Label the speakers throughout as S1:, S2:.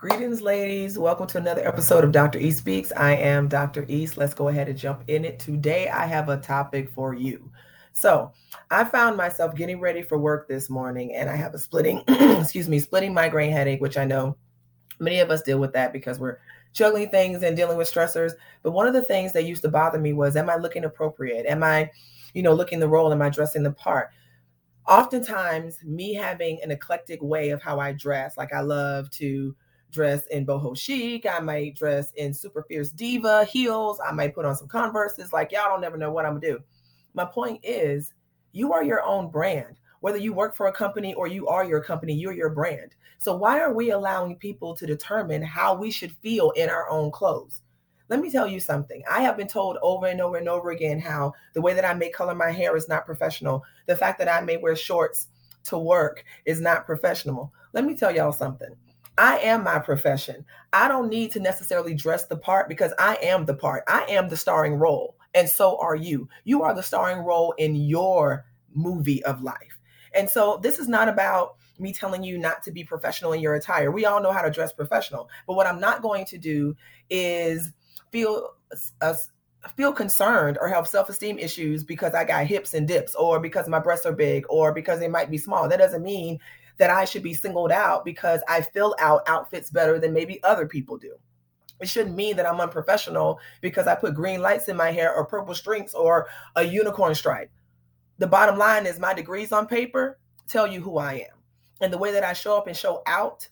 S1: Greetings, ladies. Welcome to another episode of Dr. E Speaks. I am Dr. East. Let's go ahead and jump in it. Today, I have a topic for you. So, I found myself getting ready for work this morning, and I have a splitting, excuse me, splitting migraine headache, which I know many of us deal with that because we're juggling things and dealing with stressors. But one of the things that used to bother me was, am I looking appropriate? Am I, you know, looking the role? Am I dressing the part? Oftentimes, me having an eclectic way of how I dress, like I love to dress in boho chic. I might dress in super fierce diva heels. I might put on some Converses. Like y'all don't never know what I'm gonna do. My point is, you are your own brand. Whether you work for a company or you are your company, you're your brand. So why are we allowing people to determine how we should feel in our own clothes? Let me tell you something. I have been told over and over and over again how the way that I may color my hair is not professional. The fact that I may wear shorts to work is not professional. Let me tell y'all something. I am my profession. I don't need to necessarily dress the part because I am the part. I am the starring role. And so are you. You are the starring role in your movie of life. And so this is not about me telling you not to be professional in your attire. We all know how to dress professional. But what I'm not going to do is feel a, feel concerned or have self-esteem issues because I got hips and dips or because my breasts are big or because they might be small. That doesn't mean that I should be singled out because I fill out outfits better than maybe other people do. It shouldn't mean that I'm unprofessional because I put green lights in my hair or purple strings or a unicorn stripe. The bottom line is my degrees on paper tell you who I am. And the way that I show up and show out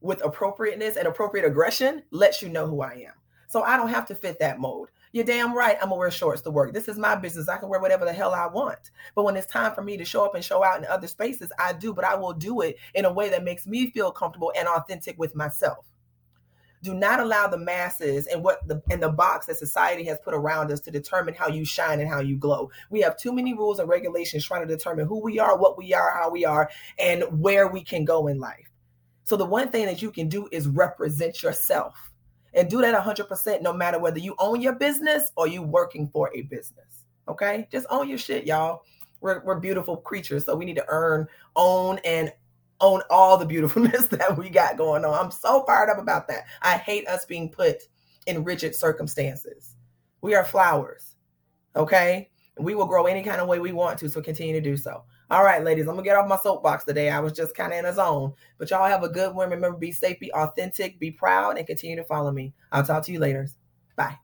S1: with appropriateness and appropriate aggression lets you know who I am. So I don't have to fit that mold. You're damn right. I'm gonna wear shorts to work. This is my business. I can wear whatever the hell I want. But when it's time for me to show up and show out in other spaces, I do, but I will do it in a way that makes me feel comfortable and authentic with myself. Do not allow the masses and what the in the box that society has put around us to determine how you shine and how you glow. We have too many rules and regulations trying to determine who we are, what we are, how we are, and where we can go in life. So the one thing that you can do is represent yourself and do that 100% no matter whether you own your business or you working for a business okay? Just own your shit y'all. We're, we're beautiful creatures so we need to earn own and own all the beautifulness that we got going on. I'm so fired up about that. I hate us being put in rigid circumstances. We are flowers okay? We will grow any kind of way we want to so continue to do so all right, ladies, I'm gonna get off my soapbox today. I was just kind of in a zone, but y'all have a good one. Remember, be safe, be authentic, be proud, and continue to follow me. I'll talk to you later. Bye.